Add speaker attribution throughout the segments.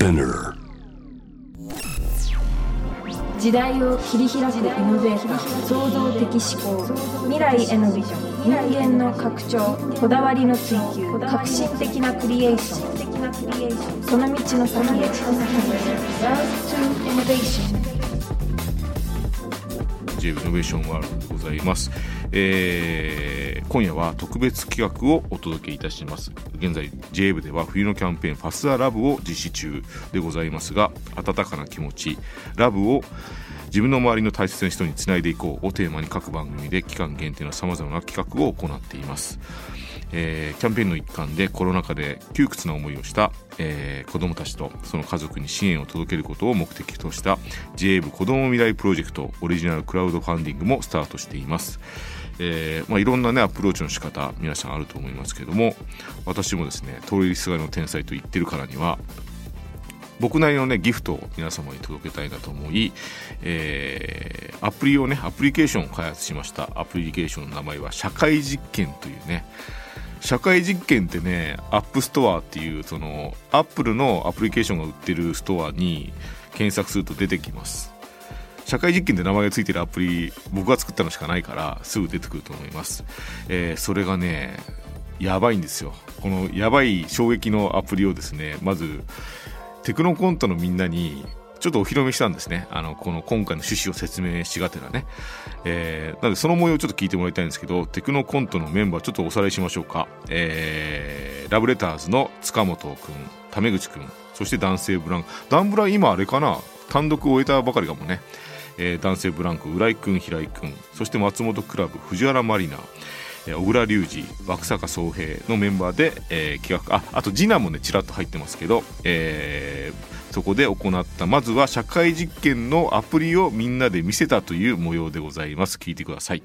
Speaker 1: Spinner.
Speaker 2: 時代を切り開くイノベーター創造的思考未来へのビジョン人間の拡張こだわりの追求革新的なクリエーション。その道の先へ。Love to Innovation
Speaker 3: j イノベーションワールドでございます、えー今夜は特別企画をお届けいたします。現在 j 部では冬のキャンペーンファスアラブを実施中でございますが温かな気持ちラブを自分の周りの大切な人につないでいこうをテーマに各番組で期間限定のさまざまな企画を行っています、えーキャンペーンの一環でコロナ禍で窮屈な思いをした、えー子どもたちとその家族に支援を届けることを目的とした JA 部子ども未来プロジェクトオリジナルクラウドファンディングもスタートしています、えーまあ、いろんなねアプローチの仕方皆さんあると思いますけども私もですね通りすがりの天才と言ってるからには僕なりのねギフトを皆様に届けたいなと思い、えーアプリをねアプリケーションを開発しました。アプリケーションの名前は社会実験というね社会実験ってね App Store っていうそのアップルのアプリケーションが売ってるストアに検索すると出てきます。社会実験で名前がついてるアプリ僕が作ったのしかないからすぐ出てくると思います、えーそれがねやばいんですよこのやばい衝撃のアプリをですねまずテクノコントのみんなにちょっとお披露目したんですね。あの、この今回の趣旨を説明しがてらね。えー、なのでその模様をちょっと聞いてもらいたいんですけど、テクノコントのメンバーちょっとおさらいしましょうか。えー、ラブレターズの塚本くん、タメ口くん、そして男性ブランク。ダンブラ今あれかな？単独終えたばかりかもね。えー男性ブランク、浦井くん、平井くん、そして松本クラブ、藤原マリナ小倉隆二枠坂宗平のメンバーで、えー企画ああと次男もねちらっと入ってますけど、えーそこで行ったまずは社会実験のアプリをみんなで見せたという模様でございます。聞いてください。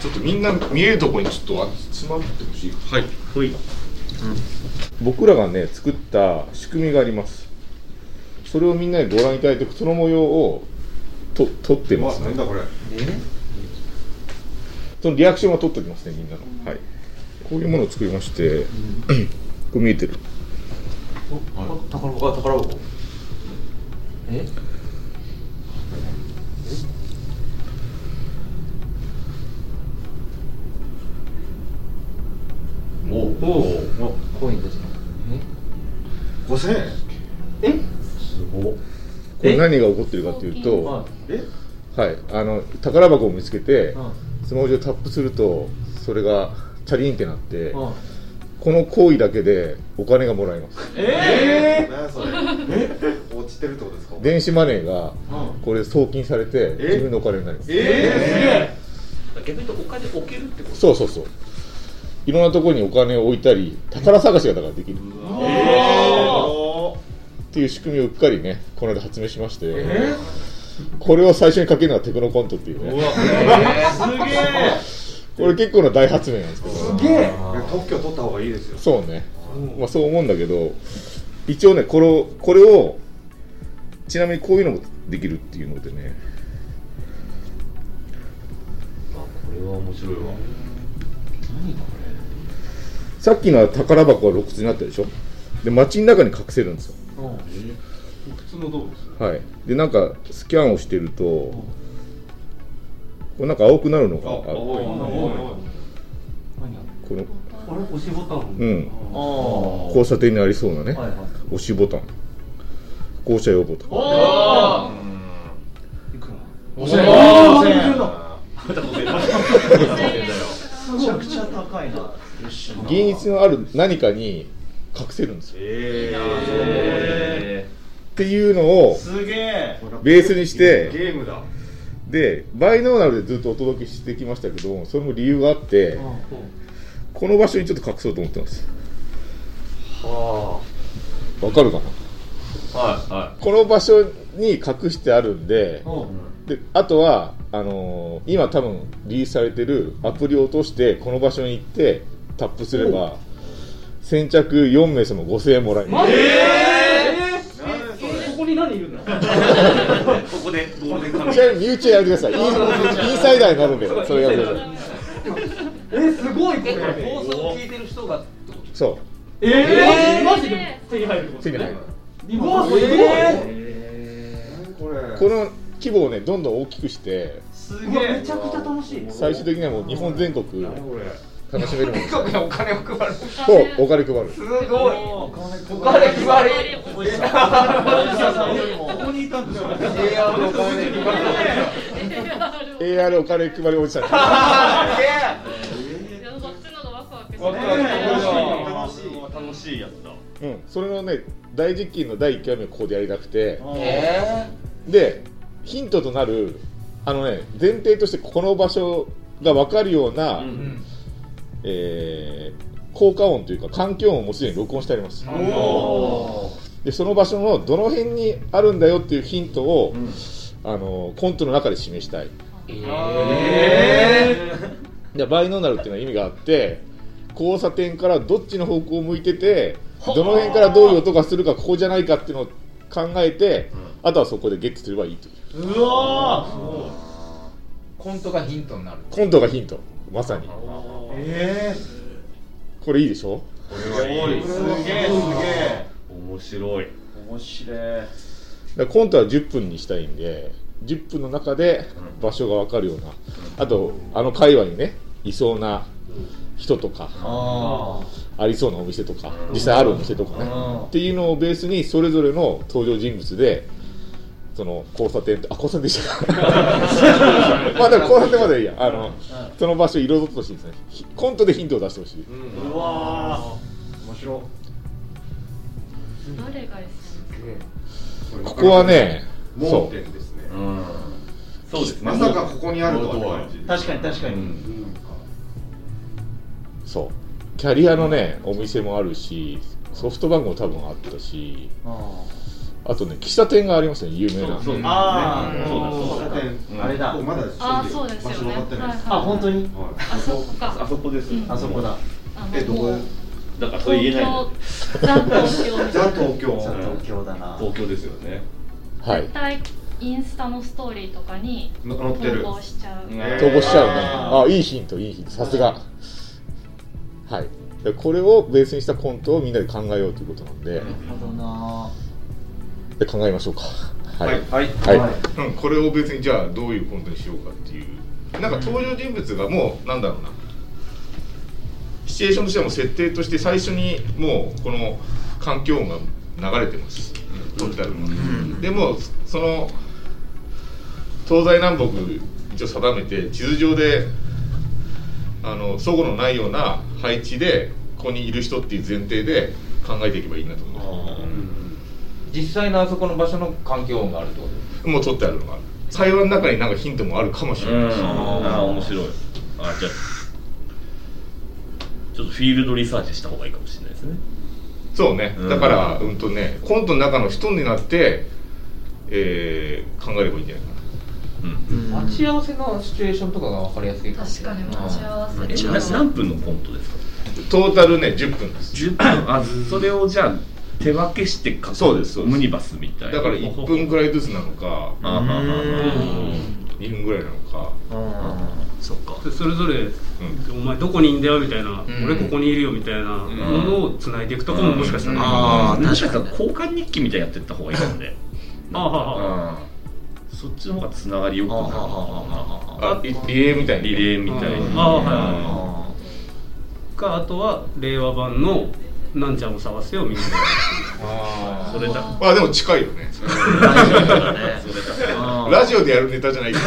Speaker 3: ちょっとみんな見えるところにちょっと集まってほしい。はい。僕らがね作った仕組みがあります。それをみんなにご覧いただいてその模様をと撮ってますね。
Speaker 4: だこれ。
Speaker 3: そのリアクションは取っておきますねみんなの、はい。こういうものを作りましてこれ見えてる。
Speaker 4: 宝箱。あ宝箱。え？おおお。コインですね。え？5000円。え？すごっ
Speaker 3: これ何が起こってるかというと、はい、あの宝箱を見つけて
Speaker 4: うん
Speaker 3: スマホ上タップするとそれがチャリンってなって
Speaker 4: うん
Speaker 3: この行為だけでお金がもらえます。
Speaker 4: ええ？それえ？落ちてるってことですか？
Speaker 3: 電子マネーが
Speaker 4: うん
Speaker 3: これ送金されて自分のお金になります。
Speaker 4: え
Speaker 5: 逆に言うとお金置けるってこと？
Speaker 3: そうそうそう。いろんなところにお金を置いたり宝探しがだからできる。
Speaker 4: ええ
Speaker 3: っていう仕組みをうっかりねこの間発明しまして、これを最初にかけるのはテクノコントっていうね。
Speaker 4: うわすげえ
Speaker 3: これ結構な大発明なんですけど。
Speaker 4: すげえ特許取った方がいいですよ。
Speaker 3: そうね、まあ、そう思うんだけど一応ねこれをこれをちなみにこういうのもできるっていうのでね。
Speaker 4: これは面白いわ。
Speaker 3: さっきのは宝箱が露骨になったでしょ？で街の中に隠せるんですよ
Speaker 4: 普通の動物
Speaker 3: はい。でなんかスキャンをしてるとこれなんか青くなるのがあるこの
Speaker 5: あれ押しボタン？
Speaker 3: うん。
Speaker 4: あ
Speaker 3: 交差点にありそうなね。
Speaker 5: はいはい。
Speaker 3: 押しボタン。降車用ボタン。
Speaker 4: あ
Speaker 5: いくら
Speaker 4: お めちゃくちゃ高いな。
Speaker 3: のある何かに隠せるんですよ。
Speaker 4: え
Speaker 3: っていうのを
Speaker 4: すげえ。
Speaker 3: ベースにして
Speaker 4: ゲームだ。
Speaker 3: でバイノーラルでずっとお届けしてきましたけどそれも理由があってこの場所にちょっと隠そうと思ってます。
Speaker 4: は
Speaker 3: わかるかな？
Speaker 4: あはいは
Speaker 3: この場所に隠してあるんでであとはあのー今多分リリースされてるアプリを落としてこの場所に行ってタップすれば先着4名様5000円もらえます。
Speaker 5: ここに何いるんだ
Speaker 4: ここでゴールデンカム
Speaker 3: ちなみに身内はやめてください。インインサイダーになるんでそれやめてください。
Speaker 5: えすごいこれ。
Speaker 6: 放送を聞いてる人が
Speaker 3: そう。
Speaker 5: えー、マジで？手に入るってこと
Speaker 3: 手に入る。
Speaker 5: うわすごい。
Speaker 4: これ
Speaker 3: この規模をねどんどん大きくして。
Speaker 5: すげえ。めちゃくちゃ楽しい。
Speaker 3: 最終的にはもう日本全国
Speaker 4: 何これ？
Speaker 3: 楽しめるもの
Speaker 1: 全国にお金を配る。
Speaker 3: そうお金配る。
Speaker 1: すごい。お金配り
Speaker 5: ここにいたんで すよ
Speaker 1: AR のお金配り
Speaker 3: AR お金配りおじさん
Speaker 1: す
Speaker 6: いやこっちのがワクワクして
Speaker 1: ワクワクする
Speaker 4: 楽しい。やつだ
Speaker 3: うん、それのね大実験の第1回目をここでやりたくて
Speaker 1: え
Speaker 3: でヒントとなるあのね前提としてこの場所が分かるような、
Speaker 1: ーうん
Speaker 3: えー効果音というか環境音をもうすでに録音してあります。
Speaker 1: お
Speaker 3: でその場所のどの辺にあるんだよっていうヒントを、あのコントの中で示したい。
Speaker 1: え
Speaker 3: でバイノーナルっていうのは意味があって交差点からどっちの方向を向いててどの辺からどういう音がするかここじゃないかっていうのを考えて、あとはそこでゲットすればいいという。
Speaker 5: うわ
Speaker 1: コントがヒントになる。
Speaker 3: コントがヒント。まさに
Speaker 5: え
Speaker 3: これいいでしょ？
Speaker 4: これはいい。
Speaker 5: すげえすげえ。
Speaker 4: 面白い。
Speaker 5: 面白い。
Speaker 3: だコントは10分にしたいんで10分の中で場所が分かるようなあとあの界隈にねいそうな人とか
Speaker 1: あ
Speaker 3: ありそうなお店とか実際あるお店とかね。
Speaker 1: うん。
Speaker 3: っていうのをベースにそれぞれの登場人物でその交差点あ交差点でした。まあでも交差点までいいや。あのその場所を彩ってほしいですね。ひコントでヒントを出してほしい。う
Speaker 5: わ面白
Speaker 6: 誰が SM
Speaker 3: ここはね
Speaker 4: 盲
Speaker 3: そ
Speaker 4: 点ですね
Speaker 7: うんそうですね
Speaker 4: まさかここにあるとは
Speaker 5: 確かに確かに
Speaker 3: うそうキャリアのねお店もあるしソフトバンクも多分あったしあとね喫茶店がありますね有名な。
Speaker 7: そう
Speaker 5: ああ
Speaker 7: そうだそうだ。
Speaker 5: 交差点あれだ。
Speaker 4: まだ
Speaker 6: あそうですよね。
Speaker 5: あ本当に？
Speaker 6: あそこか。
Speaker 7: あそこです。
Speaker 6: うん。
Speaker 5: あそこだ。
Speaker 4: えどこ？
Speaker 7: だからそれ言えない。の
Speaker 6: 東京ザ東京
Speaker 4: ザ東京。
Speaker 5: ザ東京だな。
Speaker 7: 東京ですよね。
Speaker 3: はい。
Speaker 6: 絶対インスタのストーリーとかに投稿しちゃう、
Speaker 7: うん
Speaker 3: 投稿しちゃうね。
Speaker 5: あ
Speaker 3: あいいヒントいいヒント。さすが。はい。でこれをベースにしたコントをみんなで考えようということなんで。
Speaker 5: なるほどな
Speaker 3: で考えましょうか。はい。
Speaker 4: はい
Speaker 3: はい、うん、これを別にじゃあどういうコントにしようかっていう。なんか登場人物がもうなんだろうな。シチュエーションとしてはもう設定として最初にもうこの環境音が流れてます。撮ってあるのがでもその東西南北一応定めて地図上であの齟齬のないような配置でここにいる人っていう前提で考えていけばいいなと思います
Speaker 1: 実際のあそこの場所の環境音があるってこと？
Speaker 3: もう撮ってあるのがある会話の中になんかヒントもあるかもしれないし、
Speaker 7: ああ面白い。あじゃあちょっとフィールドリサーチした方がいいかもしれないですね。
Speaker 3: そうね。
Speaker 7: うん。
Speaker 3: だからうんとねコントの中の人になって、えー考えればいいんじゃないか
Speaker 7: うん。
Speaker 1: 待ち合わせのシチュエーションとかが分かりやすいかもし
Speaker 6: 確
Speaker 1: れない。
Speaker 6: かに。待ち合わせ
Speaker 7: 何分のコントですか？
Speaker 3: なトータルね10分です。
Speaker 7: 10分。あそれをじゃあ手分けして書く
Speaker 3: そうですそうです。
Speaker 7: ムニバスみたいな。
Speaker 3: だから1分ぐらいずつなのか
Speaker 7: あははは。
Speaker 3: 2分ぐらいなのか。
Speaker 5: そっか。
Speaker 8: でそれぞれ、お前どこにいんだよみたいな、
Speaker 1: ん。
Speaker 8: 俺ここにいるよみたいなものをつないでいくとかももしかしたら、
Speaker 5: あー
Speaker 7: もしかしたら交換日記みたいなやってった方がいいかもね。
Speaker 8: あはは
Speaker 7: うんそっちの方がつながりよくなる。
Speaker 3: あリリレーみたいに
Speaker 7: リレーみたいに
Speaker 8: ああはいはかあとは令和版の「なんちゃんを探せよみんな。で
Speaker 7: それだ。
Speaker 3: まあでも近いよね。
Speaker 5: 大丈夫だね
Speaker 7: それだ
Speaker 3: ラジオでやるネタじゃない。
Speaker 5: ハ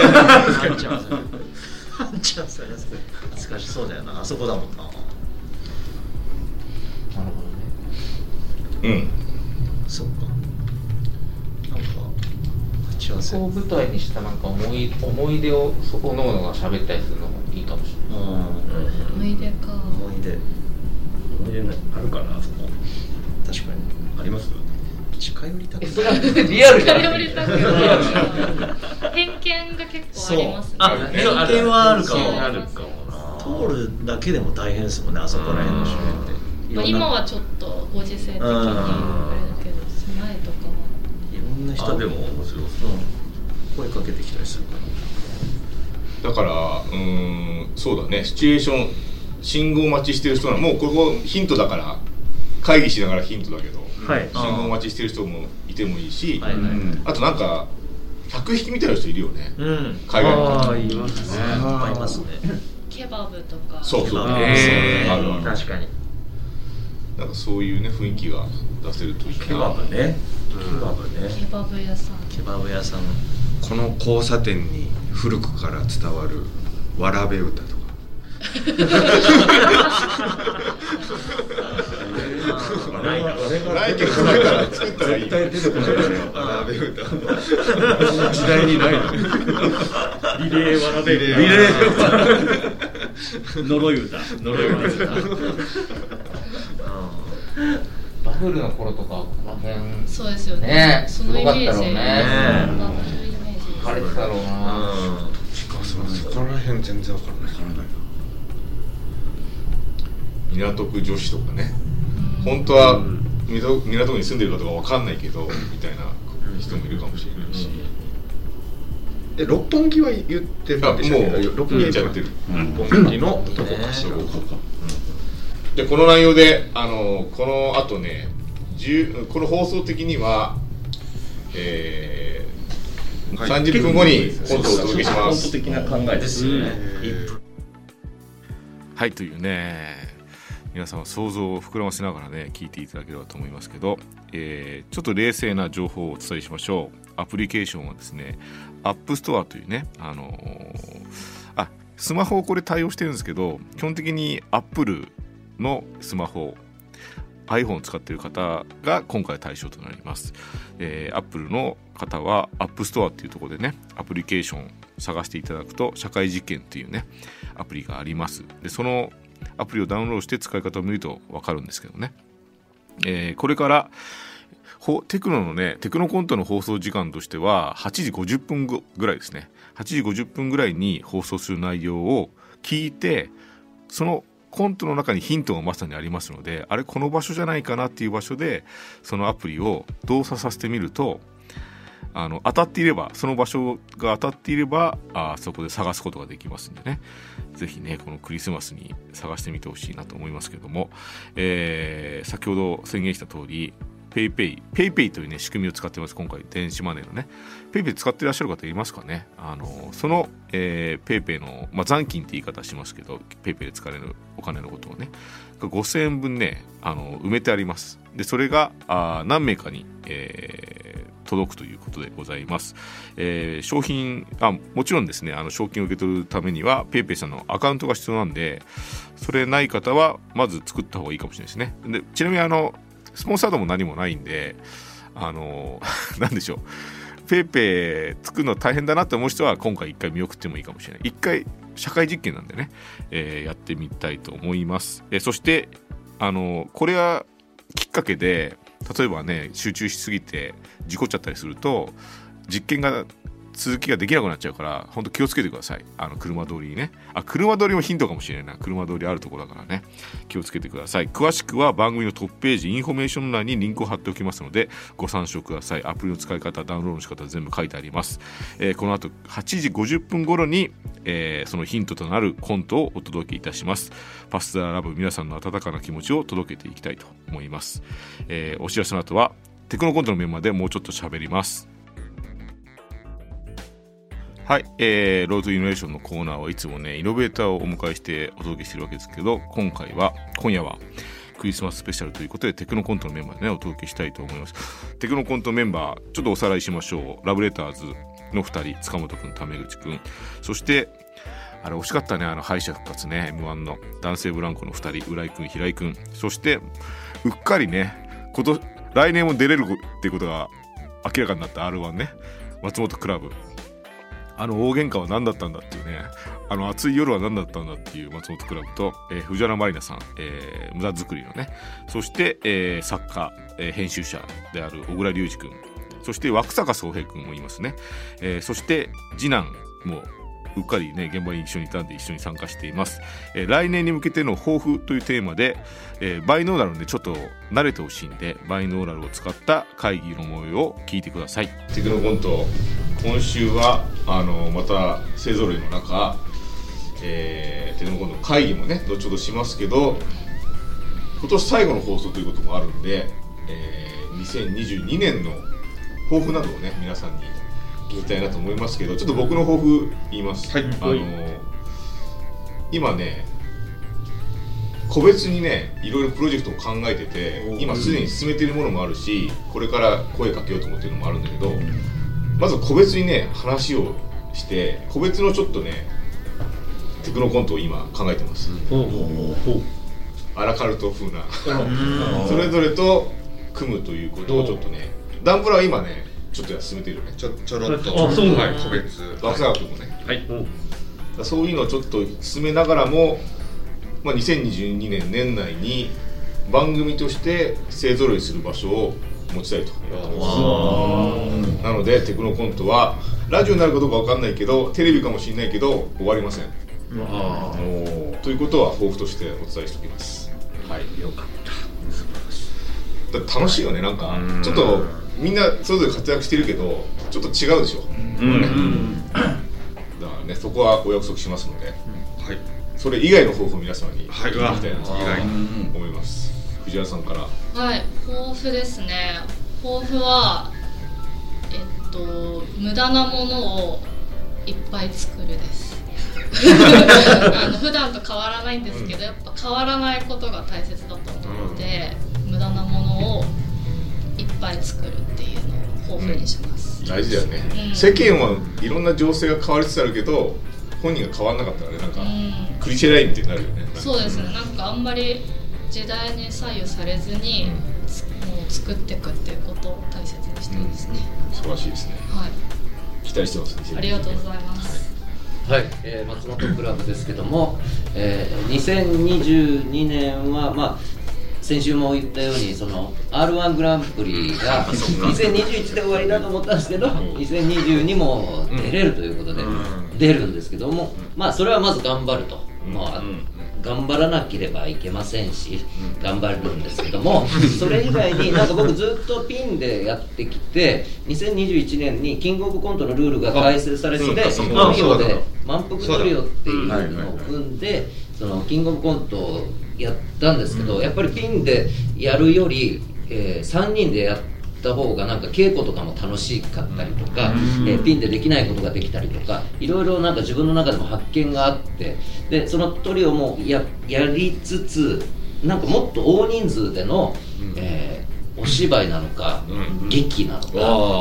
Speaker 5: ンチャーさんハンチャーさん懐かしそうだよな。あそこだもんな。なるほどね。
Speaker 3: うん。
Speaker 5: そっか。なんか待ち合わせ。
Speaker 1: こう舞台にしたなんか思い思い出をそこのものが喋ったりするのもいいかもしれない。
Speaker 5: うん。
Speaker 6: 思い出か。
Speaker 5: 思い出
Speaker 7: 思いあるかなあそこ
Speaker 5: 確かに。
Speaker 7: あります？
Speaker 5: 近寄りたくない。
Speaker 1: リアルじゃない
Speaker 6: 頼りたくない。偏見が結構ありますね。
Speaker 5: あ偏見はあるかも。
Speaker 7: あるかもな。
Speaker 5: 通るだけでも大変ですもんねあそこら辺の周辺って。
Speaker 6: まあ、今はちょっとご時世的にあれだけど前とかはい
Speaker 5: ろんな人。
Speaker 7: あでも面白そう。
Speaker 5: 声かけてきたりするから。
Speaker 3: だからうーんそうだね。シチュエーション信号待ちしてる人なの。もうここヒントだから会議しながらヒントだけど、
Speaker 8: はい。
Speaker 3: 信号待ちしてる人もいてもいいし、
Speaker 5: はいはいはい。
Speaker 3: あとなんか客引きみたいな人いるよね。
Speaker 5: うん。
Speaker 3: 海外の方。
Speaker 8: ああいますね。
Speaker 5: いっぱいいますね。
Speaker 6: ケバブとか。
Speaker 3: そうそうえーあるある。
Speaker 5: 確かに。
Speaker 3: なんかそういうね雰囲気が出せるといいな。
Speaker 4: ケバブね。ケバブね。
Speaker 6: ケバブ屋さん。
Speaker 5: ケバブ屋さん。
Speaker 4: この交差点に古くから伝わるわらべ歌とか
Speaker 5: ないな
Speaker 3: ないけど作ったら作ったらいい
Speaker 4: 絶対出てこないよねわらべ歌
Speaker 8: 時代にないのリレーわらべ
Speaker 4: リレー
Speaker 8: リレー呪い歌呪い歌
Speaker 1: バブルの頃とかこの辺
Speaker 6: そうですよね。
Speaker 1: ね
Speaker 6: そのイメージ。
Speaker 1: すごかったろうね。
Speaker 6: そんなそういうイメージ
Speaker 1: 枯れてたろうな。
Speaker 4: そこら辺全然わからない
Speaker 3: 港区女子とかね。本当は港港区に住んでるかとかわかんないけどみたいな人もいるかもしれないし、
Speaker 4: え六本木は言ってたんでしたっけ？
Speaker 3: あもう
Speaker 4: 六本木
Speaker 3: 言っちゃってる。
Speaker 4: 六本木のどこかしら
Speaker 3: でこの内容であのこのあとね10この放送的にはえー
Speaker 4: はい。
Speaker 3: 30分後にコントをお届けしま
Speaker 7: 本当
Speaker 3: す
Speaker 7: 的な考えですよね。
Speaker 3: はいというね皆さん想像を膨らませながらね聞いていただければと思いますけど、えーちょっと冷静な情報をお伝えしましょう。アプリケーションはですねApp Store というねあのーあスマホをこれ対応してるんですけど基本的にアップルのスマホ iPhone を使っている方が今回対象となります、えー、Apple の方は App Store っていうところでねアプリケーション探していただくと社会実験っていうねアプリがあります。でそのアプリをダウンロードして使い方を見ると分かるんですけどね、えーこれからテクノのねテクノコントの放送時間としては8時50分ぐぐらいですね。8時50分ぐらいに放送する内容を聞いてそのコントの中にヒントがまさにありますのであれこの場所じゃないかなっていう場所でそのアプリを動作させてみるとあの当たっていればその場所が当たっていればあそこで探すことができますんでね。ぜひねこのクリスマスに探してみてほしいなと思いますけども、えー先ほど宣言した通り PayPay、PayPay というね、仕組みを使ってます、今回、電子マネーのね。PayPay 使ってらっしゃる方いますかね？あの、その、えー、PayPay の、まあ、残金って言い方しますけど、PayPay で使われるお金のことをね、5000円分ね、あの、埋めてあります。で、それが、あ何名かに、えー届くということでございます。えー商品あ、もちろんですね、あの賞金を受け取るためには、PayPay さんのアカウントが必要なんで、それない方は、まず作った方がいいかもしれないですね。でちなみに、あの、スポンサードも何もないんで、あの、なんでしょう。ペイペイ作るの大変だなって思う人は今回一回見送ってもいいかもしれない。一回社会実験なんでね、えーやってみたいと思います。えーそして、あの、これはきっかけで、例えばね、集中しすぎて事故っちゃったりすると、実験が続きができなくなっちゃうから、本当気をつけてください。あの、車通りにね。あ、車通りもヒントかもしれないな。車通りあるところだからね。気をつけてください。詳しくは番組のトップページ、インフォメーション欄にリンクを貼っておきますので、ご参照ください。アプリの使い方、ダウンロードの仕方、全部書いてあります。えーこの後、8時50分頃に、えーそのヒントとなるコントをお届けいたします。 Pass the Love、皆さんの温かな気持ちを届けていきたいと思います。えーお知らせの後は、テクノコントのメンバーでもうちょっと喋ります。はい、えー、ロードイノベーションのコーナーはいつもね、イノベーターをお迎えしてお届けしてるわけですけど、今回は、今夜は、クリスマススペシャルということで、テクノコントのメンバーでね、お届けしたいと思います。テクノコントメンバー、ちょっとおさらいしましょう。ラブレターズの2人、塚本くん、タメ口くん。そして、あれ惜しかったね、あの敗者復活ね、M1 の男性ブランコの2人、浦井くん、平井くん。そして、うっかりね、今年、来年も出れるっていうことが明らかになった R1 ね、松本クラブ。あの大喧嘩は何だったんだっていうね、あの暑い夜は何だったんだっていう松本クラブと、えー藤原まりなさん、えー無駄作りのね、そして、えー作家、えー編集者である小倉隆二君、そして枠坂宗平君もいますね、えーそして次男もうっかりね、現場に一緒にいたんで一緒に参加しています。えー来年に向けての抱負というテーマで、えーバイノーラルでちょっと慣れてほしいんで、バイノーラルを使った会議の模様を聞いてください。テクノコント、今週は、あの、また勢ぞろいの中、えーテクノコント会議もね、後ほどしますけど、今年最後の放送ということもあるんで、えー2022年の抱負などをね皆さんに聞きたいなと思いますけどちょっと僕の抱負言います、
Speaker 7: はい。
Speaker 3: あの今ね個別にねいろいろプロジェクトを考えてて今すでに進めているものもあるしこれから声かけようと思ってるのもあるんだけどまず個別にね話をして個別のちょっとねテクノコントを今考えてます。アラカルト風な。それぞれと組むということをちょっとねダンブラは今ねちょっと進めてるよね。
Speaker 4: ちょちょろっと。
Speaker 8: あそう
Speaker 4: はい個別。
Speaker 3: 爆作学もね。
Speaker 7: はい。
Speaker 3: そういうのをちょっと進めながらも、まあ、2022年年内に番組として勢ぞろいする場所を持ちたいとなのでテクノコントはラジオになるかどうかわかんないけどテレビかもしれないけど終わりません。ということは抱負としてお伝えしておきます。はい。よかった。楽しいよねなんか。ちょっとみんなそれぞれ活躍してるけどちょっと違うでしょ、
Speaker 7: うん。
Speaker 3: だからねそこはお約束しますので、
Speaker 4: はい。
Speaker 3: それ以外の抱負を皆様に
Speaker 4: はい
Speaker 3: 聞きたいなと思います藤原さんから。
Speaker 6: はい抱負ですね。抱負はえっと無駄なものをいっぱい作るです。あの普段と変わらないんですけど、やっぱ変わらないことが大切だと思うので、無駄なものをいっぱい作るっていうのを抱負にします、
Speaker 3: 大事だよね、
Speaker 6: うん。
Speaker 3: 世間はいろんな情勢が変わりつつあるけど本人が変わらなかったらねなんか、
Speaker 6: うん。
Speaker 3: クリシェラインみたいになるよね。
Speaker 6: そうですね。なんかあんまり時代に左右されずに、つもう作っていくっていうことを大切にしてますね、
Speaker 3: 素晴らしいですね。
Speaker 6: はい。
Speaker 3: 期待してます
Speaker 6: ありがとうございます、
Speaker 9: はい、えー松本クラブですけども、えー2022年は、まあ、先週も言ったようにその r 1グランプリが2021で終わりだと思ったんですけど2022も出れるということで出るんですけども、まあそれはまず頑張ると、まあ頑張らなければいけませんし頑張るんですけども それ以外になんか僕ずっとピンでやってきて2021年にキングオブコントのルールが改正されて
Speaker 3: うん
Speaker 9: トリオで満腹トリオっていうのを組んでそのキングオブコントをやったんですけどやっぱりピンでやるより、え3人でやった方がなんか稽古とかも楽しかったりとか、えーピンでできないことができたりとかいろいろなんか自分の中でも発見があってでそのトリオもややりつつなんかもっと大人数での、えーお芝居なのか、劇なの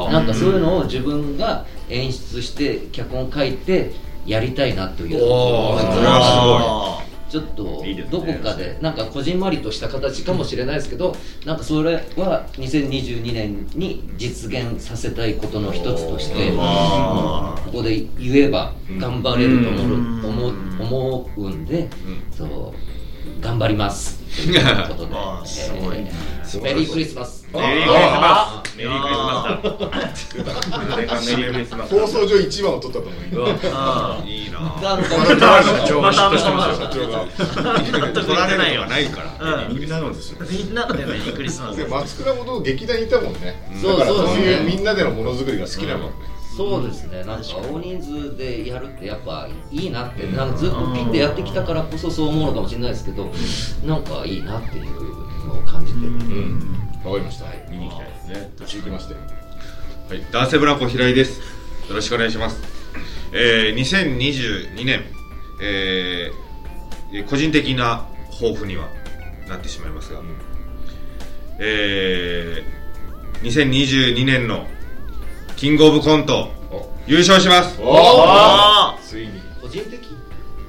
Speaker 9: か、なんかそういうのを自分が演出して脚本書いてやりたいなという。ところ
Speaker 4: おー。それは
Speaker 9: ちょっとどこかでなんかこじんまりとした形かもしれないですけどなんかそれは2022年に実現させたいことの一つとしてうん。ここで言えば頑張れると思う思う思うんでそう頑張ります。ということで。
Speaker 5: すごい。
Speaker 9: メリー。クリスマス
Speaker 7: メリークリスマスメリー。クリスマスだメリークリスマス
Speaker 3: 放送上一番を取ったと思う
Speaker 4: いいな
Speaker 5: また
Speaker 7: 嫉妬してますよ
Speaker 3: 社長が
Speaker 4: 取られないはないから
Speaker 5: うん
Speaker 7: みんなのですよ
Speaker 5: みんなでメリークリスマス
Speaker 3: で松倉も劇団にいたもんね
Speaker 9: そうそうですね
Speaker 3: そういうみんなでのものづくりが好きなもんね
Speaker 9: そうですね、なんか大人数でやるってやっぱいいなって、なんかずっとピンでやってきたからこそそう思うのかもしれないですけど、なんかいいなっていうのを感じて。る。
Speaker 3: うん。わかりました。
Speaker 7: 見に行きたいですね。
Speaker 3: 続きまして。
Speaker 4: はい、男性ブランコ平井です。よろしくお願いします。えー、2022年、えーえー個人的な抱負にはなってしまいますが、えー、2022年のキングオブコント優勝します。
Speaker 3: ついに。
Speaker 9: 個人的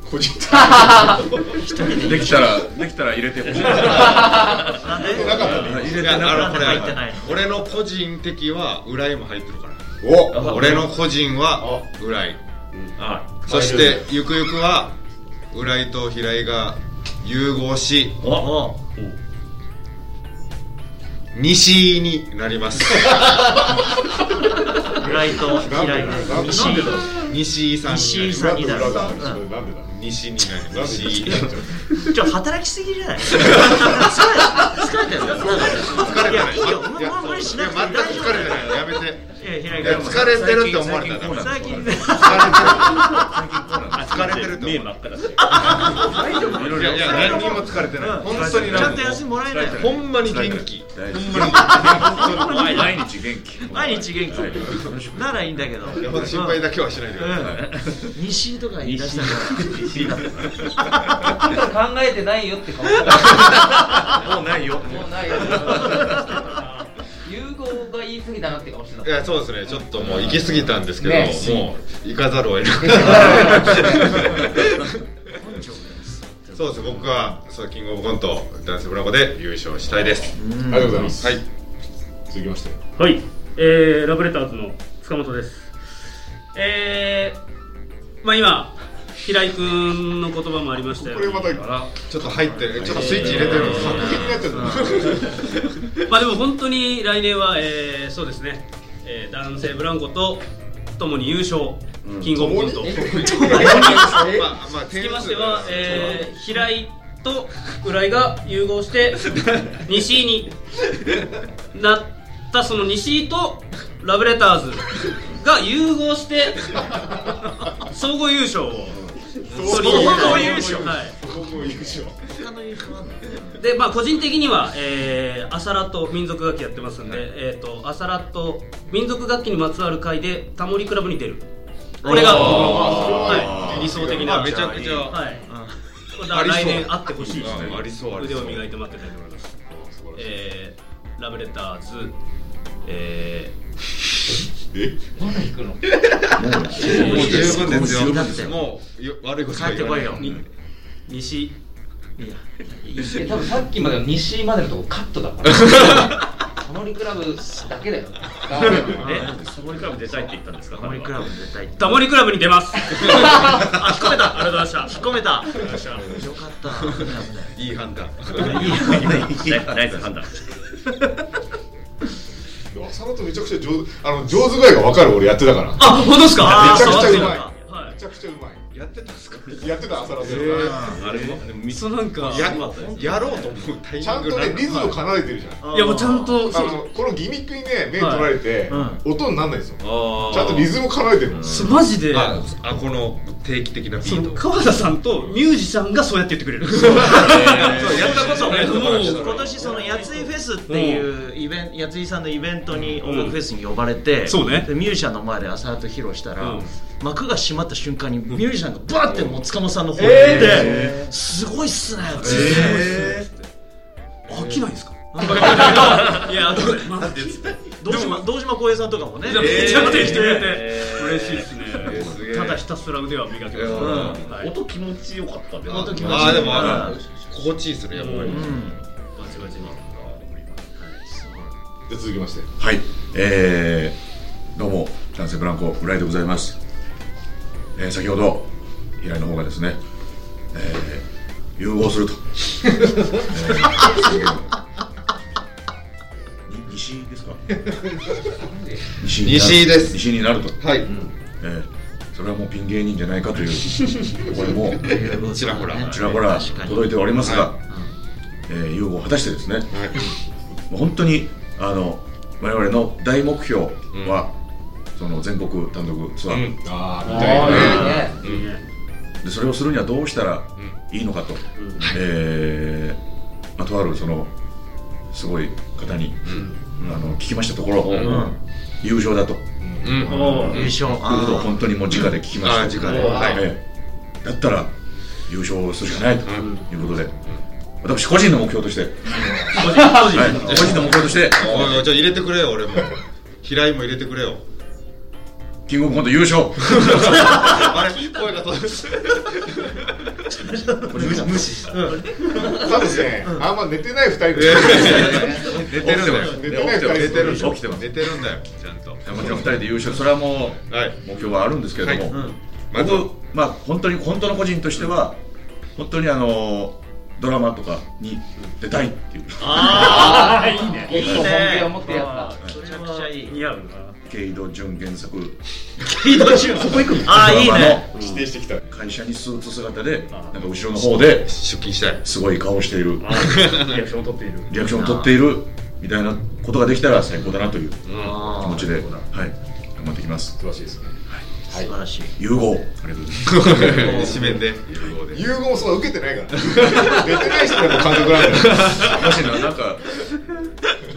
Speaker 3: 個人的
Speaker 7: で。きたらできたら入れてほしい。
Speaker 5: あなんで
Speaker 3: なかったね
Speaker 7: 入れてな
Speaker 4: あのこれ
Speaker 5: 入ってないの
Speaker 4: 俺の個人的は浦井も入ってるから。
Speaker 3: お。
Speaker 4: 俺の個人は浦井。
Speaker 7: あ
Speaker 4: そしてゆくゆくは浦井と平井が融合し
Speaker 5: お
Speaker 4: 西井になります。
Speaker 5: フライト平井で
Speaker 3: なんで
Speaker 5: 西井
Speaker 4: 西井さん
Speaker 5: 西さんになる
Speaker 3: なんでなんでなんでだ
Speaker 4: 西になり
Speaker 3: なんで
Speaker 4: ます。西
Speaker 3: ち
Speaker 5: ょ働きすぎじゃない？疲れ疲れてる。
Speaker 4: 疲れてない
Speaker 5: いやいいよもう無理しなくて
Speaker 4: 疲れてないやめて疲れてる。って思われたら
Speaker 5: 最近ね
Speaker 4: 疲れてる。疲れてる。って
Speaker 7: 目
Speaker 4: 思われ
Speaker 7: 真っ赤だし大丈夫
Speaker 4: やいや何にも疲れてない。本当に
Speaker 5: ちゃんと休みもらえない。
Speaker 4: ほんまに元気。
Speaker 3: 大丈夫。
Speaker 4: ほんまに。
Speaker 3: 毎日元気。
Speaker 5: 毎日元気。
Speaker 3: はい。
Speaker 5: ならいいんだけど。
Speaker 4: 心配だけはしないでください。
Speaker 5: うん。西とか言い出したから。
Speaker 9: 考えてないよって顔
Speaker 3: もうないよ。
Speaker 9: もうないよ。融合 が言い過ぎたなって顔してた
Speaker 4: いやそうですね。ちょっともう行き過ぎたんですけど、
Speaker 9: ね。
Speaker 4: もう行かざるを得なくてそうです僕はそうキングオブコント男性ブラボーで優勝したいです。
Speaker 3: ありがとうございます。
Speaker 4: はい。
Speaker 3: 続きまして。
Speaker 8: はい、えー、ラブレターズの塚本です。えー、まあ今、平井君の言葉もありましたよ。
Speaker 3: これまた
Speaker 4: ちょっと入ってるちょっとスイッチ入れてるんです
Speaker 3: 作品になっちゃった。
Speaker 8: まあでも本当に来年は、えー、そうですね、えー、男性ブランコとともに優勝、キングオブコント。
Speaker 4: まあまあ
Speaker 8: つきましては、えー、平井と浦井が融合して 西井になったその西井とラブレターズが融合して 総合優勝を。
Speaker 3: 総
Speaker 5: 合優勝。
Speaker 8: はい。
Speaker 3: 僕も優勝。
Speaker 5: 他の優勝あんの
Speaker 8: でまあ個人的には、えー、アサラと民族楽器やってますんで、えー、とアサラと民族楽器にまつわる会でタモリクラブに出るこれが。僕の、はい、理想的な
Speaker 4: まあめちゃくちゃ。
Speaker 8: はい。
Speaker 4: う
Speaker 8: 来年あってほしいですね
Speaker 4: あありそうありそう。
Speaker 8: 腕を磨いて待ってたいと思いますえー、ラブレターズ。え
Speaker 1: まだ行くの？
Speaker 4: もう十分ですよ。
Speaker 5: もう
Speaker 4: よ。悪いことは
Speaker 5: 帰ってこいよ。
Speaker 8: ー、西。
Speaker 5: いや
Speaker 9: え多分さっきまでの西までのとこカットだから タモリクラブだけだよ
Speaker 8: え
Speaker 7: タモリクラブ出たいって言ったんですか？
Speaker 5: タモリクラブ絶対
Speaker 8: タモリクラブに出ます。あ引っ込めた。ありがとうございました。
Speaker 5: 引っ込めた。
Speaker 8: ありがとうございました。
Speaker 5: よかった。
Speaker 4: いい判断。
Speaker 7: ナイス判断。
Speaker 3: 浅野とめちゃくちゃ上手あの上手具合が分かる俺やってたからめ
Speaker 8: あ本当ですか
Speaker 3: めちゃくちゃうまい
Speaker 8: はい
Speaker 3: ちゃくちゃうまい
Speaker 4: やってたんですか？
Speaker 3: やってた浅野で
Speaker 7: あれもでも
Speaker 8: そうなんか。
Speaker 4: ややろうと思うタイミング
Speaker 3: ちゃんとねリズム奏でてるじゃん。
Speaker 8: いやもうちゃんと
Speaker 3: あのこのギミックにね目取られて、音にならないんですよ。ちゃんとリズム奏でてる
Speaker 8: マジで。
Speaker 4: ああこの定期的なビート。
Speaker 8: 川田さんとミュージシャンがそうやって言ってくれる。
Speaker 4: そう。やったことない
Speaker 5: 今年そのやついフェスっていうイベントやついさんのイベントに音楽フェスに呼ばれて、
Speaker 8: そうね。
Speaker 5: でミュージシャンの前で朝ラと披露したら、
Speaker 8: うん
Speaker 5: 幕が閉まった瞬間にミュージシャンがバーってもう塚本さんの方に行って、すごいっすね。って
Speaker 8: 飽きないですか？いや、後で、マジでつって。
Speaker 5: 堂島堂島光平さんとかもね、
Speaker 8: めちゃくちゃ来て。くれて、嬉しいですね。ただひたすら腕は磨きます。
Speaker 4: うん
Speaker 8: はい。
Speaker 7: 音気持ちよかったで
Speaker 5: 音気持ち
Speaker 4: ああでも
Speaker 5: うん
Speaker 4: あの心地いいですねやっぱり。
Speaker 5: うん。
Speaker 8: バチバチに。
Speaker 3: で続きまして。
Speaker 10: はい、えー、どうも男性ブランコ浦井でございます、えー、先ほど平井の方がですね、えー、融合すると、えー、に西ですか？西になる。
Speaker 4: 西です。
Speaker 10: 西になると、
Speaker 4: はい。
Speaker 10: えー、それはもうピン芸人じゃないかという。声も
Speaker 4: ちらほら。
Speaker 10: ちらほら届いておりますが、
Speaker 4: は
Speaker 10: えー融合を果たしてですね、
Speaker 4: はい。
Speaker 10: もう本当にあの我々の大目標は、その全国単独ツアー、
Speaker 4: うん。
Speaker 3: ああみ
Speaker 9: あ
Speaker 3: たいなね。
Speaker 10: でそれをするにはどうしたらいいのかと、えーまあ、とあるそのすごい方に、あの聞きましたところ、
Speaker 4: ん。
Speaker 10: 優勝だと。
Speaker 5: 優勝。
Speaker 10: いうことを本当にもう直で聞きました
Speaker 4: 直で。はい。
Speaker 10: ええだったら優勝するしかないと。いうことで、私個人の目標として、はい、個人の目標として。
Speaker 4: じゃあ入れてくれよ俺も。平井も入れてくれよ
Speaker 10: キングオブコント優勝。
Speaker 4: あれ声が届く
Speaker 5: 無視。
Speaker 3: 多分ねあんま寝てない二人で。
Speaker 4: 寝てるんだよ。
Speaker 3: 寝てない二人
Speaker 4: 寝てるんだよ。
Speaker 10: 起きてます。
Speaker 4: 寝てるんだよちゃんと。
Speaker 10: もちろん2人で優勝。それはもう
Speaker 4: はい。
Speaker 10: 目標はあるんですけれども、
Speaker 4: はい。まず
Speaker 10: 僕まあ本当に本当の個人としては本当にあのドラマとかに出たいっていう。
Speaker 5: ああいいね。
Speaker 9: いいね。本気を持ってやった。
Speaker 5: めちゃくちゃいい。
Speaker 8: 似合うな。
Speaker 10: ケイド準原作
Speaker 5: 移動中そこ行くああいいね。
Speaker 3: 指定してきた。
Speaker 10: 会社にスーツ姿でなんか後ろの方で
Speaker 4: 出勤したい。
Speaker 10: すごい顔している。
Speaker 8: リアクションを取っている。
Speaker 10: リアクションを取っているみたいなことができたら最高だなという気
Speaker 5: あ
Speaker 10: 持ちで、はい、頑張っていきます。
Speaker 3: 詳しいですね。
Speaker 5: 素晴らしい。
Speaker 10: 融合。
Speaker 3: ありがとうございます。
Speaker 4: 紙面で。融合で
Speaker 10: 融合もそんな受けてないから 出てない人がもう監督なんだよ。もしな。なんか受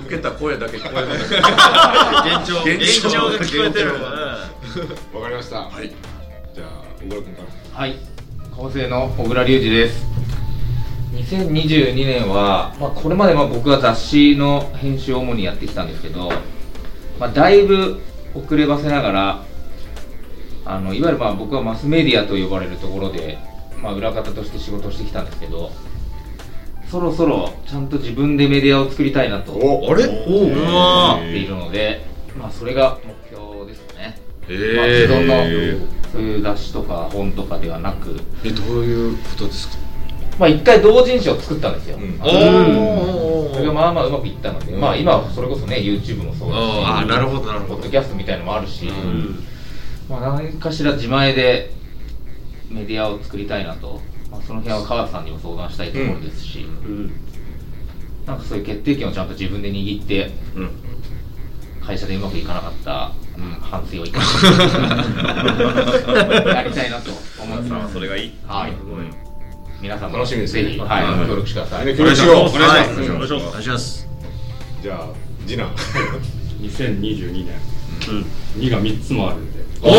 Speaker 10: けた声だけ聞こえない
Speaker 4: 現状
Speaker 10: 現状
Speaker 5: が聞こえてる。
Speaker 10: わかりました。はい。じゃあ小倉君から。
Speaker 1: はい。構成の小倉隆二です。2022年は、まあ、これまでまあ僕は雑誌の編集を主にやってきたんですけど、まあ、だいぶ遅ればせながらあのいわゆるまあ僕はマスメディアと呼ばれるところで、まあ、裏方として仕事をしてきたんですけどそろそろちゃんと自分でメディアを作りたいなと思っているので、まあ、それが目標ですね、
Speaker 4: え
Speaker 1: まあ、既存のそういう雑誌とか本とかではなく。
Speaker 4: えどういうことですか？
Speaker 1: まあ一回同人誌を作ったんですよ、
Speaker 10: ん。
Speaker 1: あのそれがまあまあうまくいったので、まあ今はそれこそね YouTube もそうだし
Speaker 4: ああなるほどなるほど。
Speaker 1: ポッドキャストみたいのもあるし、まあ何かしら自前でメディアを作りたいなと、まあ、その辺は川田さんにも相談したいところですし、なんかそういう決定権をちゃんと自分で握って、会社でうまくいかなかった、反省を生かして やりたいなと思ってます。
Speaker 7: それがいい。
Speaker 1: はい、皆さんも
Speaker 10: 楽しみですね。
Speaker 1: ぜひ、はい。
Speaker 10: はい。
Speaker 1: 協力してください、
Speaker 10: 協力しよう。
Speaker 4: お願いします。
Speaker 5: はい。お願いします。
Speaker 10: じゃあ次男
Speaker 11: 2022年、2が3つもあるんで。
Speaker 10: おお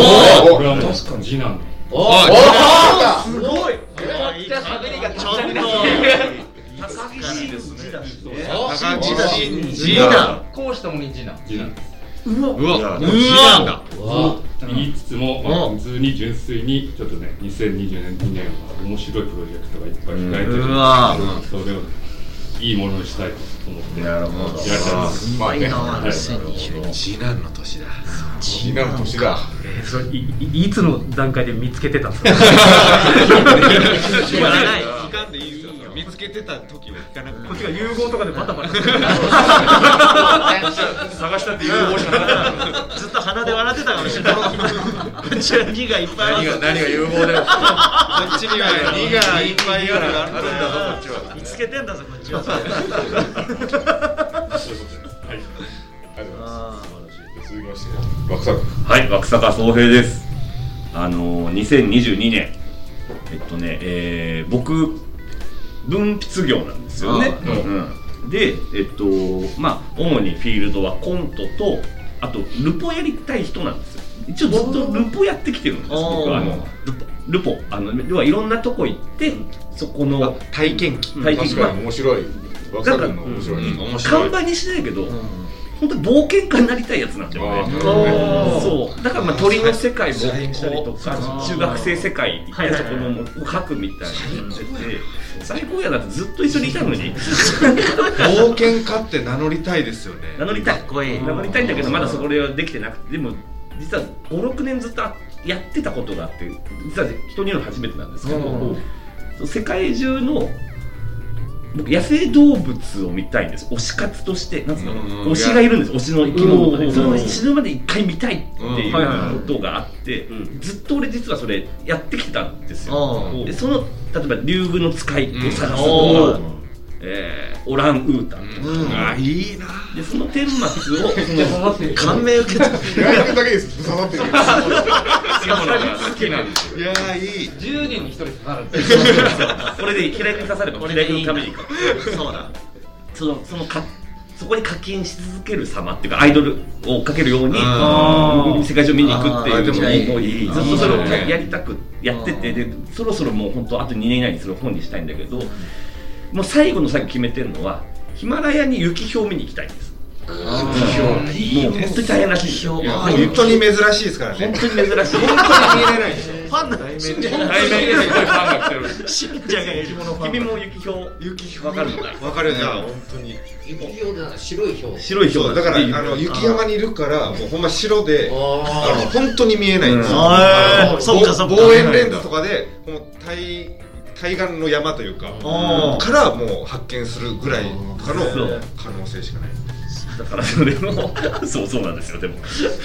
Speaker 11: これはもう次男の。
Speaker 4: あ
Speaker 5: すごい
Speaker 1: じゃあ喋りが
Speaker 5: ちょっと。高木真二だ
Speaker 4: 高木真
Speaker 5: 二
Speaker 4: 二
Speaker 5: だ
Speaker 1: 講師ともに次男。
Speaker 11: 次男です
Speaker 4: うわ。
Speaker 5: うわ。
Speaker 4: なんだ
Speaker 11: 言いつつも、まあ、普通に純粋にちょっとね2022年は面白いプロジェクトがいっぱい控えてるそれをねいいものにしたいと思って
Speaker 10: なるほど。
Speaker 11: やりたいです。
Speaker 10: まあね
Speaker 5: いいな2022
Speaker 4: 次男の年だ。
Speaker 10: 次男の年だ。
Speaker 8: それいいいつの段階で見つけてたんですか？
Speaker 5: 言わない
Speaker 4: 聞かんでいい見つけてた時は聞かなくて
Speaker 8: こっちが融合とかでバタバタ。
Speaker 10: 探したって融合しかなかった。
Speaker 5: ずっと鼻で笑ってたかもしれないこっちは2がいっぱいある。
Speaker 10: 何が何が融合だよ。
Speaker 4: こっちには2がいっぱいある
Speaker 10: あるんだぞこっちは。
Speaker 5: 見つけてんだぞこっちは。
Speaker 11: そうい。うはい。
Speaker 10: ありがとうござい。
Speaker 5: あ
Speaker 10: ます続きまして枠作
Speaker 7: はい、枠坂総平です。あのー、2022年、えっとね、えー、僕、分泌業なんですよね。うん、で、えっと、まあ、主にフィールドはコントと、あと、ルポやりたい。人なんですよ。一応ずっとルポやってきてるんです、僕は。あのルポ、ルポあの、要はいろんなとこ行って、そこの
Speaker 4: 体験記。
Speaker 7: 体験
Speaker 10: 確かに面白い。枠作の面白い。
Speaker 4: うん面白い。
Speaker 7: 看板にしないけど、本当に冒険家になりたいやつなんだよね。
Speaker 10: あ
Speaker 7: そう。だからまあ鳥の世界も
Speaker 5: 再現したりとか。
Speaker 7: こう中学生世界行ってそこのもう書くみたいにな。ってて最高やだってずっと一緒にいたのに。
Speaker 4: 冒険家って名乗りたいですよね。
Speaker 7: 名乗りたい。名乗りたいんだけどまだそれはできてなくて。でも実は56年ずっとやってたことがあって実は人に言うの初めてなんですけど世界中の僕野生動物を見たいんです。推し活として。なんつうの？
Speaker 4: うん。
Speaker 7: 推しがいるんです。推しの生き物が
Speaker 8: うん。
Speaker 7: ねそれを死ぬまで一回見たいっていうことがあってずっと俺実はそれやってきてたんですよ。
Speaker 5: うん。
Speaker 7: でその例えば竜宮の使いを探すとか、
Speaker 5: うん
Speaker 7: えーオランウータンとか、
Speaker 5: うん
Speaker 4: あいいな。
Speaker 7: でその顛末をその
Speaker 5: 感銘受けた。
Speaker 10: やるだけです。刺さってる
Speaker 7: 好きなんですよ。
Speaker 4: いやーいい
Speaker 1: 10人に1人刺さる
Speaker 7: これで平井君に刺されば平井君のために
Speaker 5: そうだ。
Speaker 7: そのそのかそこに課金し続ける様っていうかアイドルを追っかけるように
Speaker 4: あ
Speaker 7: 世界中見に行くって
Speaker 4: あーでもいい
Speaker 7: い。うのを
Speaker 4: いい
Speaker 7: ずっとそれをやりたくやっててでそろそろもう本当あと2年以内にそれを本にしたいんだけどもう最後の最後決めてるのはヒマラヤに雪氷見に行きたいんです。もう本当に大変らしい
Speaker 5: 氷
Speaker 4: いや本当に珍しいですからね。
Speaker 7: 本当に珍しい。
Speaker 4: 本当に見れないでしょ。
Speaker 5: ファンだ信者
Speaker 7: 対面ですごいファンが来てる。
Speaker 5: 信者がいる。
Speaker 7: 君も雪氷
Speaker 4: 雪
Speaker 7: わかる。のかい
Speaker 4: わかる。よね本当に
Speaker 9: 雪氷でなんか白い氷
Speaker 7: 白い氷
Speaker 4: そうだからあの雪山にいる。からもうほんま白であの本当に見えないんですよ望遠レンズとかでもう対対岸の山というかからもう発見するぐらいとかの可能性しかない
Speaker 7: だからそれもそうそうなんですよでも。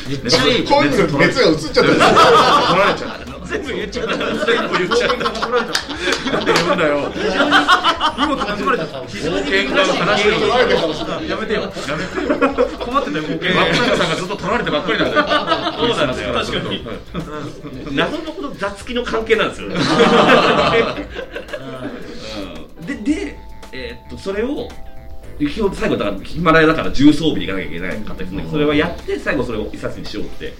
Speaker 5: めっちゃい
Speaker 10: の熱が移っちゃった取られちゃった
Speaker 5: 全部言っちゃった
Speaker 7: 全部言っちゃった
Speaker 10: なんで言うんだよ
Speaker 8: 荷物盗まれた
Speaker 7: 非常に喧嘩の話
Speaker 8: やめてよ。やめてよ。困ってだよ、ボケ。
Speaker 3: 松永さんがずっと取られてばっかりなんだよ
Speaker 7: そうなんだよ。
Speaker 8: 確かに。
Speaker 7: 謎のこの雑気の関係なん。ですよでで、えーっとそれを基本最後だからヒマラヤだから重装備でいかなきゃいけないかったですねそれはやって最後それを一冊にしようって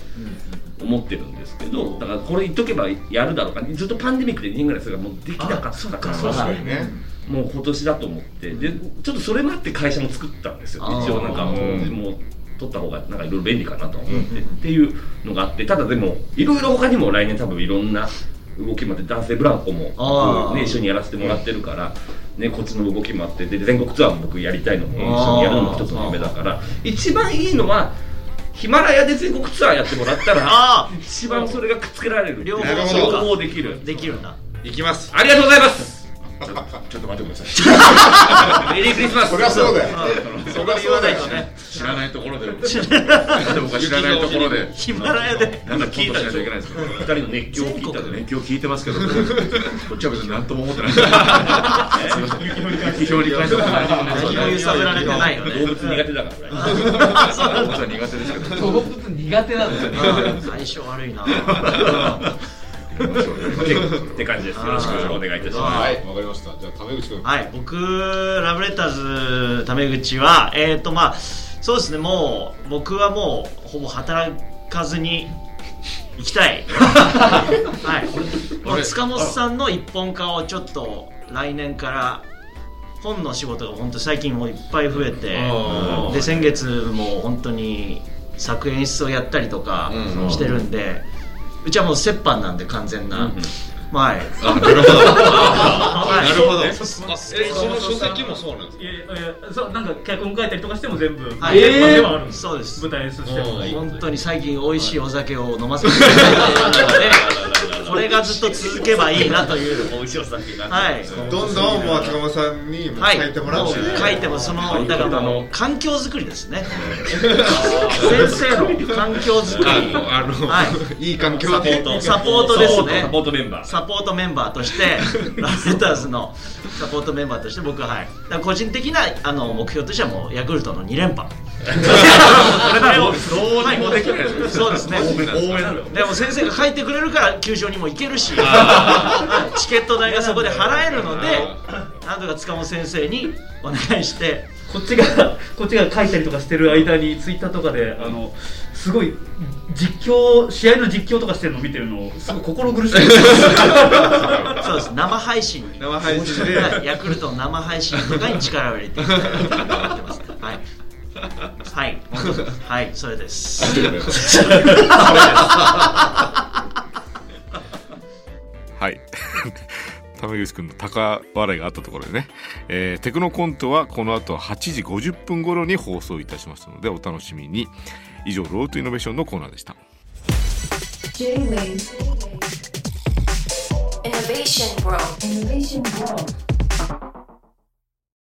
Speaker 7: 思ってるんですけどだからこれ言っとけばやるだろうかずっとパンデミックで2年ぐらいそれがもうできなかったから
Speaker 4: 確かにね。
Speaker 7: もう今年だと思って。でちょっとそれもあって会社も作ったんですよ。一応なんかもうもう取った方がなんかいろいろ便利かなと思ってっていうのがあって。ただでもいろいろ他にも来年多分いろんな動きもあって男性ブランコもね、一緒にやらせてもらってるから、ね、こっちの動きもあってで全国ツアーも僕やりたいのも一緒にやるのも一つの夢だから一番いいのはヒマラヤで全国ツアーやってもらったら
Speaker 5: あ
Speaker 7: 一番それがくっつけられる
Speaker 5: 両方
Speaker 7: できる。
Speaker 5: できるんだ。
Speaker 4: いきます。
Speaker 7: ありがとうございます
Speaker 10: ちょっと待ってください。
Speaker 7: メリークリスマス。
Speaker 10: そりゃそうだよ。
Speaker 5: そこで言わないとね。
Speaker 10: 知らないところで。知らないところで。
Speaker 5: ヒマラヤで。
Speaker 7: なんか聞いたしないといけないです二人の熱狂を聞いたらね
Speaker 10: 勉強聞いてますけど。こっちは別に何とも思ってない。すいません。批評に関しては
Speaker 5: 何も揺さぶられてないよね。
Speaker 7: 動物苦手だから。俺
Speaker 10: 動物は苦手ですけど。
Speaker 1: 動物苦手なんですよね。
Speaker 5: 相性悪いな
Speaker 7: って感じですよろしくお願い。い。たします
Speaker 4: はい。わかりましたじゃあタメ口君
Speaker 5: はい。僕ラブレターズタメ口はえっ、ー、とまあそうですねもう僕はもうほぼ働かずに行きたい。はい。もう塚本さんの一本化をちょっと来年から本の仕事が本当最近もうい。っぱい。増えてで先月も本当に作演出をやったりとか
Speaker 4: うん
Speaker 5: してるんで、うちはもう折半なんで完全な、はい。
Speaker 4: あなるほど。
Speaker 5: はい。
Speaker 4: なるほど。
Speaker 8: え
Speaker 4: えその書籍もそうなんですか？
Speaker 8: いやいやそうなんか脚本書いたりとかしても全部
Speaker 5: はい。
Speaker 8: えー。ではあるんです
Speaker 5: そうです。
Speaker 8: 舞台演出しても。
Speaker 5: 本当に最近美味しいお酒を飲ませていただいているのでこれがずっと続けばいいなという
Speaker 7: 美味しいお酒が
Speaker 5: はい。
Speaker 4: どんどんもう松鴨さんに書いてもらって、
Speaker 5: もう書いてもそのだからもう環境づくりですね。先生の環境づくり。
Speaker 4: あのあの、、
Speaker 5: はい。
Speaker 4: い環境
Speaker 7: サポート
Speaker 5: サポートですね。
Speaker 7: サポートメンバー。
Speaker 5: サポートメンバーとして ラブレターズのサポートメンバーとして僕ははい。個人的なあの目標としてはもうヤクルトの2連覇
Speaker 7: どうにもできない
Speaker 5: そうですね。
Speaker 7: 応援なのよ
Speaker 5: でも先生が書いてくれるから球場にも行けるしチケット代がそこで払えるのでなんとか塚本先生にお願いして。
Speaker 8: こっちがこっちが書いたりとかしてる間にツイッターとかであのすごい実況試合の実況とかしてるのを見てるのすごい心苦しい。
Speaker 5: そうです。生配信。に
Speaker 4: 生配信で。
Speaker 5: はい。ヤクルトの生配信とかに力を入れていきたいと思ってます。はいはいはいそれです
Speaker 3: はい。タメ口くんの高笑いがあったところでね、えーテクノコントはこの後8時50分頃に放送いたしますのでお楽しみに。以上、ロートイノベーションのコーナーでした。
Speaker 2: J-Wave Innovation World Innovation World